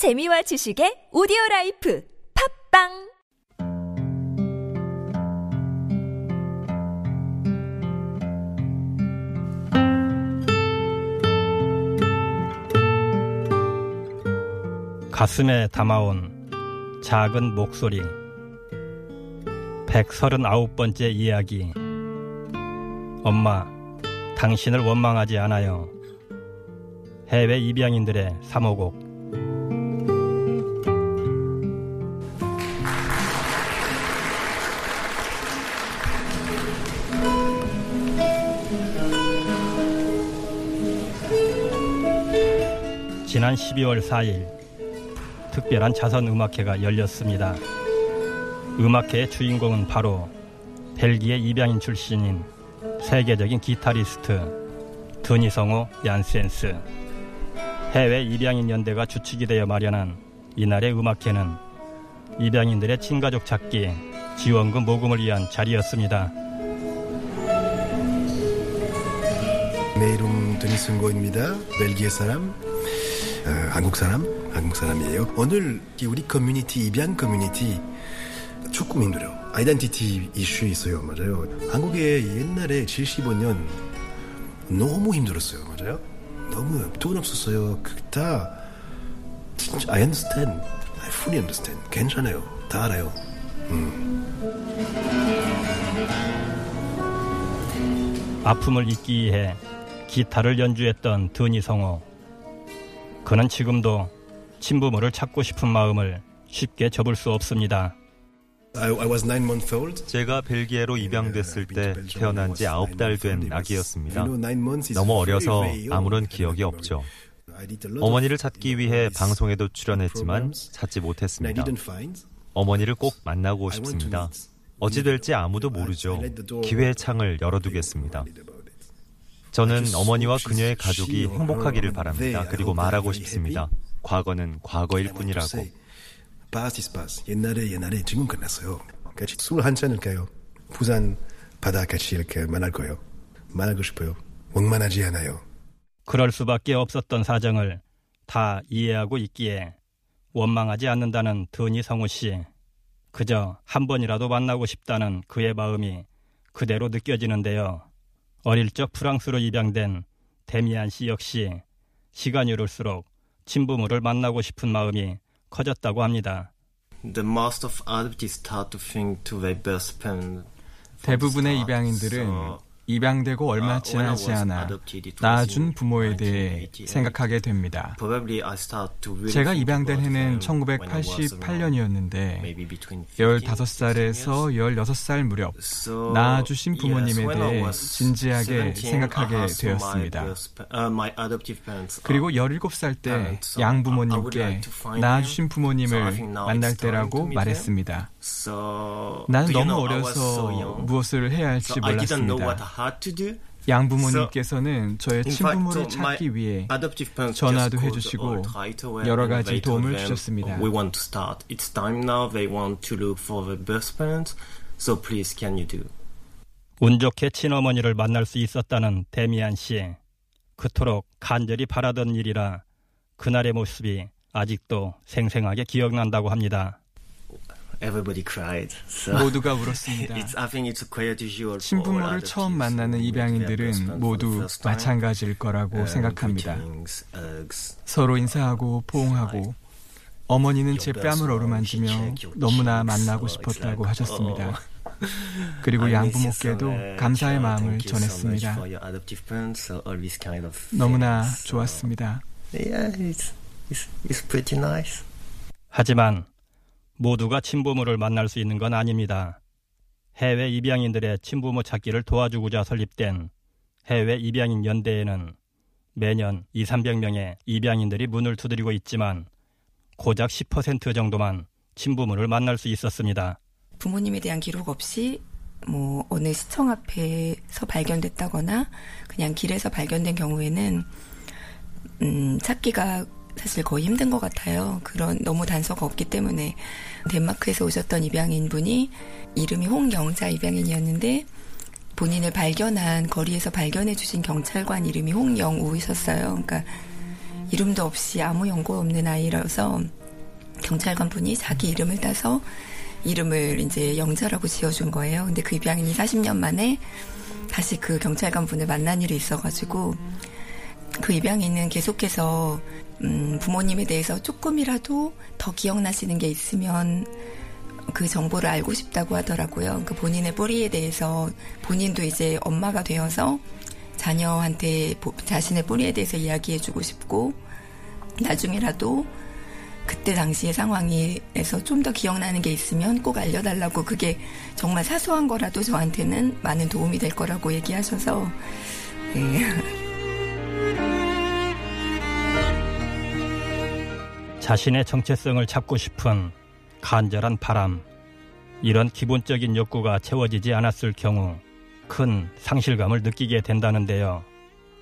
재미와 지식의 오디오 라이프 팝빵! 가슴에 담아온 작은 목소리. 139번째 이야기. 엄마 당신을 원망하지 않아요. 해외 입양인들의 3호곡 지난 12월 4일 특별한 자선 음악회가 열렸습니다. 음악회의 주인공은 바로 벨기에 입양인 출신인 세계적인 기타리스트 드니성호 얀센스. 해외 입양인 연대가 주축이 되어 마련한 이날의 음악회는 입양인들의 친가족 찾기 지원금 모금을 위한 자리였습니다. 내 이름 드니성호입니다. 벨기에 사람, 어, 한국 사람, 한국 사람이에요. 오늘 우리 커뮤니티 입양 커뮤니티 조금 힘들어요. 아이덴티티 이슈 있어요, 맞아요. 한국에 옛날에 75년 너무 힘들었어요, 맞아요. 너무 돈 없었어요. 그다 진짜 I understand, I fully understand. 괜찮아요, 다 알아요. 아픔을 잊기 위해 기타를 연주했던 드니 성호. 그는 지금도 친부모를 찾고 싶은 마음을 쉽게 접을 수 없습니다. I, I was nine months old. 제가 벨기에로 입양됐을 때 태어난 지 아홉 달된 아기였습니다. 너무 어려서. 아무런 기억이 없죠. I did a lot 어머니를 of 찾기 위해 방송에도 출연했지만 찾지 못했습니다. 어머니를 꼭 만나고 싶습니다. 어찌 될지 아무도 모르죠. 기회의 창을 열어두겠습니다. 저는 어머니와 그녀의 가족이 행복하기를 바랍니다. 그리고 말하고 싶습니다. 과거는 과거일 뿐이라고. past. 옛날에 옛날에 지금 끝났어요. 같이 술 한 잔을 가요. 부산 바다 같이 이렇게 만날 거예요. 만나고 싶어요. 원만하지 않아요. 그럴 수밖에 없었던 사정을 다 이해하고 있기에 원망하지 않는다는 드니성호 씨. 그저 한 번이라도 만나고 싶다는 그의 마음이 그대로 느껴지는데요. 어릴 적 프랑스로 입양된 데미안 씨 역시 시간이 흐를수록 친부모를 만나고 싶은 마음이 커졌다고 합니다. The most of adoptees start to think to their birth parent. from the 대부분의. 입양인들은 So, 입양되고 얼마 uh, 지나지 않아 낳아준 부모에 대해 1988. 생각하게 됩니다. 제가 입양된 해는 them when I was around 1988년이었는데 maybe between 15 to 15살에서 16살 무렵 낳아주신 부모님에 대해 진지하게 17, 생각하게 되었습니다. uh, uh, 그리고 17살 때 uh, 양부모님께 낳아주신. 부모님을 만날 때라고. 말했습니다. So, 나는 너무 어려서. 무엇을 해야 할지 몰랐습니다. Had to do. 양부모님께서는 저의 In fact, 친부모를 찾기 위해 adoptive parents 전화도 just called 해주시고 여러 가지 they told 도움을 them, 주셨습니다. We want to start. It's time now. They want to look for the birth parents. So please, can you do? 운 좋게 친어머니를 만날 수 있었다는 데미안 씨. 그토록 간절히 바라던 일이라 그날의 모습이 아직도 생생하게 기억난다고 합니다. Everybody cried. So 모두가 울었습니다. it's, I think it's quite usual. adoptees 처음 만나는 입양인들은 parents for the 모두. 마찬가지일 거라고 Um, 생각합니다. greetings, hugs. 서로 인사하고 포옹하고 어머니는 제 뺨을 어루만지며 너무나 만나고 싶었다고 하셨습니다. 그리고 양부모께도. 감사의 Uh, 마음을 전했습니다. 너무나 좋았습니다. Yeah, it's, it's, it's pretty nice. 하지만 모두가 친부모를 만날 수 있는 건 아닙니다. 해외 입양인들의 친부모 찾기를 도와주고자 설립된 해외 입양인 연대에는 매년 2, 300명의 입양인들이 문을 두드리고 있지만 고작 10% 정도만 친부모를 만날 수 있었습니다. 부모님에 대한 기록 없이 뭐 어느 시청 앞에서 발견됐다거나 그냥 길에서 발견된 경우에는 음, 찾기가 사실 거의 힘든 것 같아요. 그런 너무 단서가 없기 때문에 덴마크에서 오셨던 입양인 분이 이름이 홍영자 입양인이었는데 본인을 발견한 거리에서 발견해 주신 경찰관 이름이 홍영우이셨어요. 그러니까 이름도 없이 아무 연고 없는 아이라서 경찰관 분이 자기 이름을 따서 이름을 이제 영자라고 지어준 거예요. 근데 그 입양인이 40년 만에 다시 그 경찰관 분을 만난 일이 있어가지고 그 입양인은 계속해서 음, 부모님에 대해서 조금이라도 더 기억나시는 게 있으면 그 정보를 알고 싶다고 하더라고요. 그 본인의 뿌리에 대해서 본인도 이제 엄마가 되어서 자녀한테 자신의 뿌리에 대해서 이야기해주고 싶고 나중에라도 그때 당시의 상황에서 좀 더 기억나는 게 있으면 꼭 알려달라고 그게 정말 사소한 거라도 저한테는 많은 도움이 될 거라고 얘기하셔서 네. 자신의 정체성을 찾고 싶은 간절한 바람, 이런 기본적인 욕구가 채워지지 않았을 경우 큰 상실감을 느끼게 된다는데요.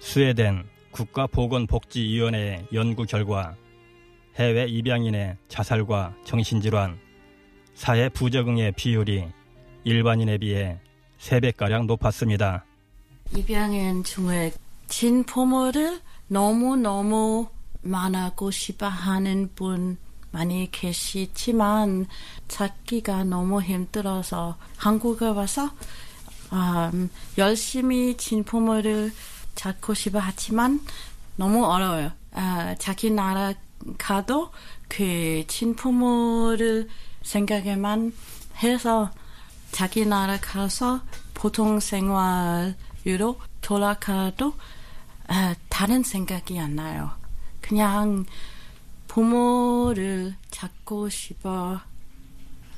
스웨덴 국가보건복지위원회의 연구 결과 해외 입양인의 자살과 정신질환, 사회 부적응의 비율이 일반인에 비해 3배가량 높았습니다. 입양인 중에 진포모를 너무너무 만나고 싶어 하는 분 많이 계시지만 찾기가 너무 힘들어서 한국에 와서 음, 열심히 진포모를 찾고 싶어 하지만 너무 어려워요. 아, 자기 나라 가도 그 친부모를 생각에만 해서 자기 나라 가서 보통 생활로 돌아가도 아, 다른 생각이 안 나요. 그냥 부모를 찾고 싶어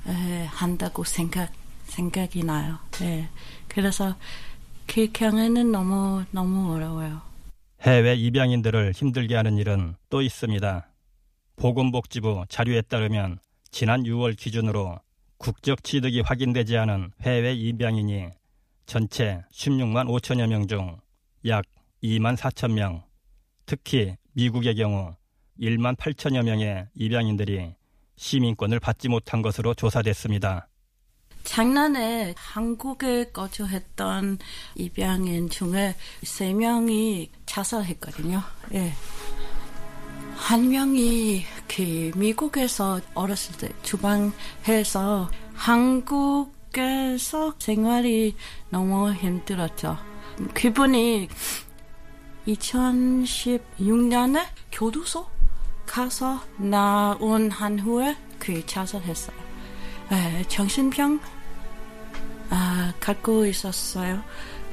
에, 한다고 생각 생각이 나요. 네. 그래서 그 경우는 너무 너무 어려워요. 해외 입양인들을 힘들게 하는 일은 또 있습니다. 보건복지부 자료에 따르면 지난 6월 기준으로 국적 취득이 확인되지 않은 해외 입양인이 전체 16만 5천여 명 중 약 2만 4천 명, 특히 미국의 경우 1만 8천여 명의 입양인들이 시민권을 받지 못한 것으로 조사됐습니다. 작년에 한국에 거주했던 입양인 중에 3명이 자살했거든요. 예. 한 명이 그 미국에서 어렸을 때 주방해서 한국에서 생활이 너무 힘들었죠. 그분이 2016년에 교도소 가서 나온 한 후에 그 자살했어요. 에, 정신병 아, 갖고 있었어요.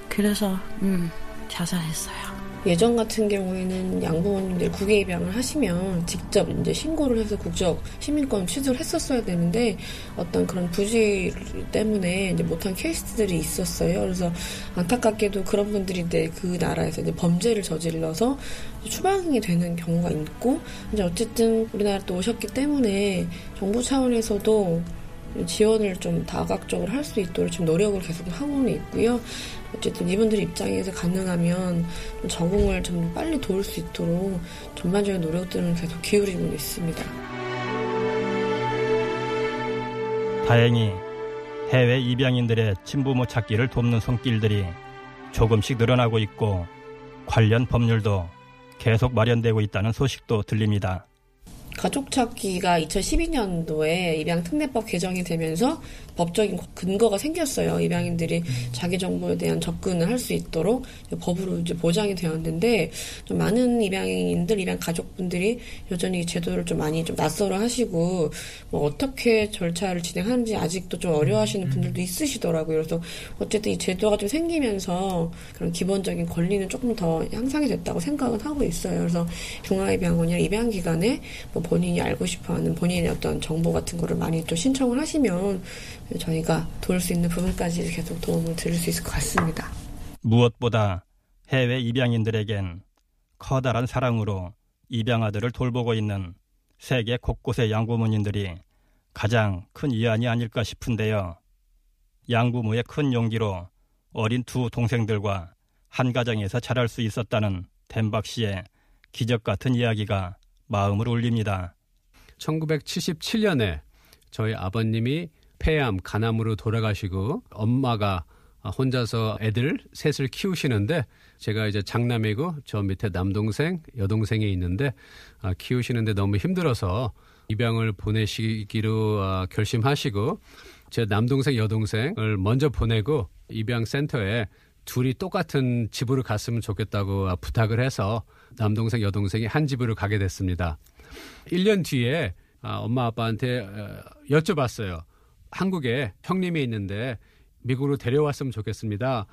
그래서 음, 자살했어요. 예전 같은 경우에는 양부모님들 국외 입양을 하시면 직접 이제 신고를 해서 국적 시민권 취득을 했었어야 되는데 어떤 그런 부지 때문에 이제 못한 케이스들이 있었어요. 그래서 안타깝게도 그런 분들이 이제 그 나라에서 이제 범죄를 저질러서 추방이 되는 경우가 있고 이제 어쨌든 우리나라 또 오셨기 때문에 정부 차원에서도 지원을 좀 다각적으로 할 수 있도록 지금 노력을 계속 하고는 있고요. 어쨌든 이분들 입장에서 가능하면 적응을 좀 빨리 도울 수 있도록 전반적인 노력들은 계속 기울이고 있습니다. 다행히 해외 입양인들의 친부모 찾기를 돕는 손길들이 조금씩 늘어나고 있고 관련 법률도 계속 마련되고 있다는 소식도 들립니다. 가족 찾기가 2012년도에 입양 특례법 개정이 되면서 법적인 근거가 생겼어요. 입양인들이 자기 정보에 대한 접근을 할 수 있도록 법으로 이제 보장이 되었는데 좀 많은 입양인들, 입양 가족분들이 여전히 제도를 좀 많이 좀 낯설어 하시고 뭐 어떻게 절차를 진행하는지 아직도 좀 어려워하시는 분들도 있으시더라고요. 그래서 어쨌든 이 제도가 좀 생기면서 그런 기본적인 권리는 조금 더 향상이 됐다고 생각은 하고 있어요. 그래서 중앙입양원이나 입양기관에 뭐 본인이 알고 싶어하는 본인의 어떤 정보 같은 거를 많이 또 신청을 하시면 저희가 도울 수 있는 부분까지 계속 도움을 드릴 수 있을 것 같습니다. 무엇보다 해외 입양인들에겐 커다란 사랑으로 입양아들을 돌보고 있는 세계 곳곳의 양부모님들이 가장 큰 위안이 아닐까 싶은데요. 양부모의 큰 용기로 어린 두 동생들과 한 가정에서 자랄 수 있었다는 덴박 씨의 기적 같은 이야기가 마음을 울립니다. 1977년에 저희 아버님이 폐암, 간암으로 돌아가시고 엄마가 혼자서 애들 셋을 키우시는데 제가 이제 장남이고 저 밑에 남동생, 여동생이 있는데 아, 키우시는데 너무 힘들어서 입양을 보내시기로 아, 결심하시고 제 남동생, 여동생을 먼저 보내고 입양 센터에 둘이 똑같은 집으로 갔으면 좋겠다고 아, 부탁을 해서 남동생, 여동생이 한 집으로 가게 됐습니다. 1년 뒤에 아, 엄마 아빠한테 어, 여쭤봤어요. 한국에 형님이 있는데 미국으로 데려왔으면 좋겠습니다.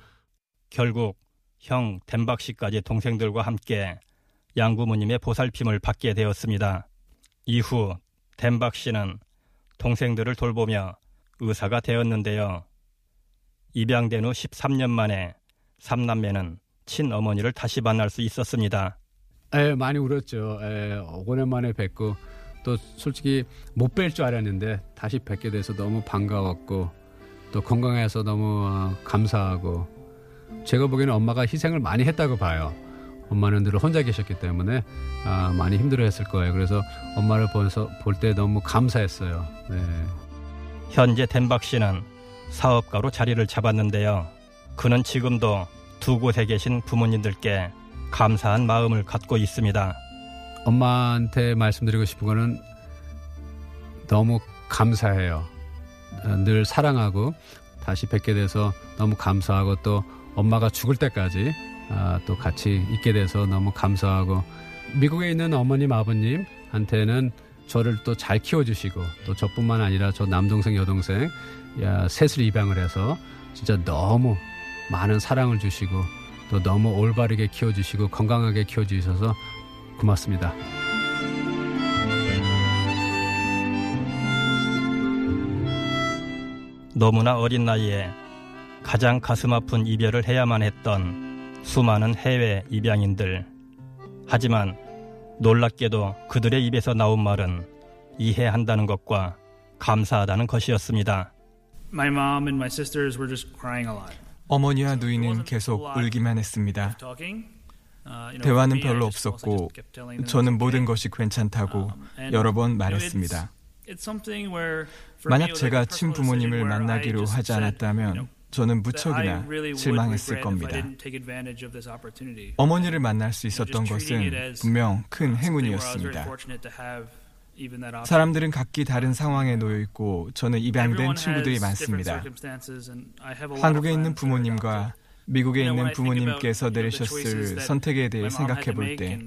결국 형 덴박 씨까지 동생들과 함께 양부모님의 보살핌을 받게 되었습니다. 이후 덴박 씨는 동생들을 돌보며 의사가 되었는데요. 입양된 후 13년 만에 삼남매는 친어머니를 다시 만날 수 있었습니다. 에, 많이 울었죠. 에, 오랜만에 뵙고 또 솔직히 못 뵐 줄 알았는데 다시 뵙게 돼서 너무 반가웠고 또 건강해서 너무 어, 감사하고 제가 보기에는 엄마가 희생을 많이 했다고 봐요. 엄마는 늘 혼자 계셨기 때문에 아, 많이 힘들어했을 거예요. 그래서 엄마를 볼때 너무 감사했어요. 네. 현재 덴박 씨는 사업가로 자리를 잡았는데요. 그는 지금도 두 곳에 계신 부모님들께 감사한 마음을 갖고 있습니다. 엄마한테 말씀드리고 싶은 거는 너무 감사해요. 늘 사랑하고 다시 뵙게 돼서 너무 감사하고 또 엄마가 죽을 때까지 아, 또 같이 있게 돼서 너무 감사하고 미국에 있는 어머님 아버님한테는 저를 또 잘 키워주시고 또 저뿐만 아니라 저 남동생 여동생 야, 셋을 입양을 해서 진짜 너무 많은 사랑을 주시고 또 너무 올바르게 키워주시고 건강하게 키워주셔서 고맙습니다. 너무나 어린 나이에 가장 가슴 아픈 이별을 해야만 했던 수많은 해외 입양인들. 하지만 놀랍게도 그들의 입에서 나온 말은 이해한다는 것과 감사하다는 것이었습니다. My mom and my sisters were just crying a lot. 어머니와 누이는 계속 울기만 했습니다. 대화는 별로 없었고 저는 모든 것이 괜찮다고 여러 번 말했습니다. 만약 제가 친부모님을 만나기로 하지 않았다면 저는 무척이나 실망했을 겁니다. 어머니를 만날 수 있었던 것은 분명 큰 행운이었습니다. 사람들은 각기 다른 상황에 놓여 있고 저는 입양된 친구들이 많습니다. 한국에 있는 부모님과 미국에 있는 부모님께서 내리셨을 선택에 대해 생각해 볼 때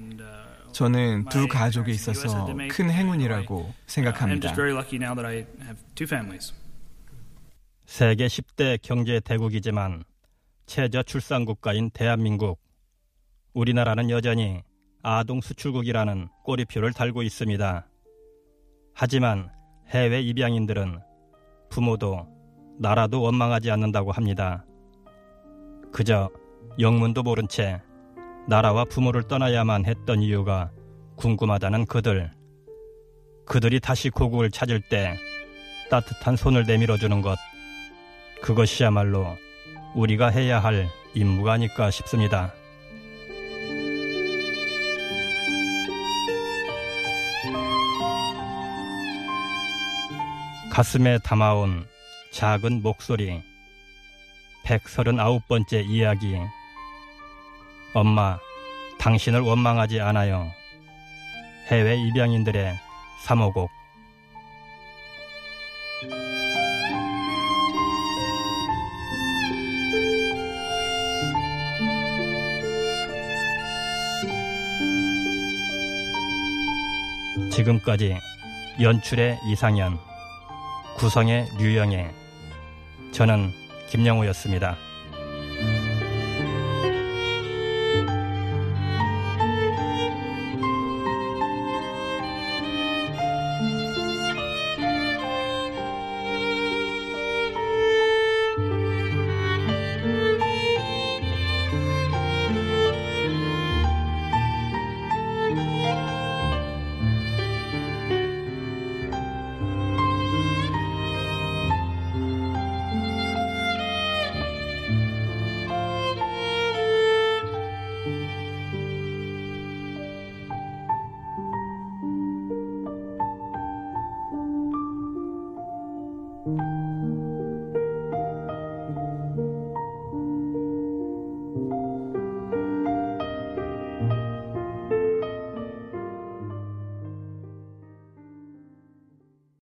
저는 두 가족이 있어서 큰 행운이라고 생각합니다. 세계 10대 경제 대국이지만 최저 출산 국가인 대한민국. 우리나라는 여전히 아동 수출국이라는 꼬리표를 달고 있습니다. 하지만 해외 입양인들은 부모도 나라도 원망하지 않는다고 합니다. 그저 영문도 모른 채 나라와 부모를 떠나야만 했던 이유가 궁금하다는 그들. 그들이 다시 고국을 찾을 때 따뜻한 손을 내밀어 주는 것. 그것이야말로 우리가 해야 할 임무가 아닐까 싶습니다. 가슴에 담아온 작은 목소리. 139번째 이야기. 엄마, 당신을 원망하지 않아요. 해외 입양인들의 3호곡. 지금까지 연출의 이상현, 구성의 류영애, 저는 김영우였습니다.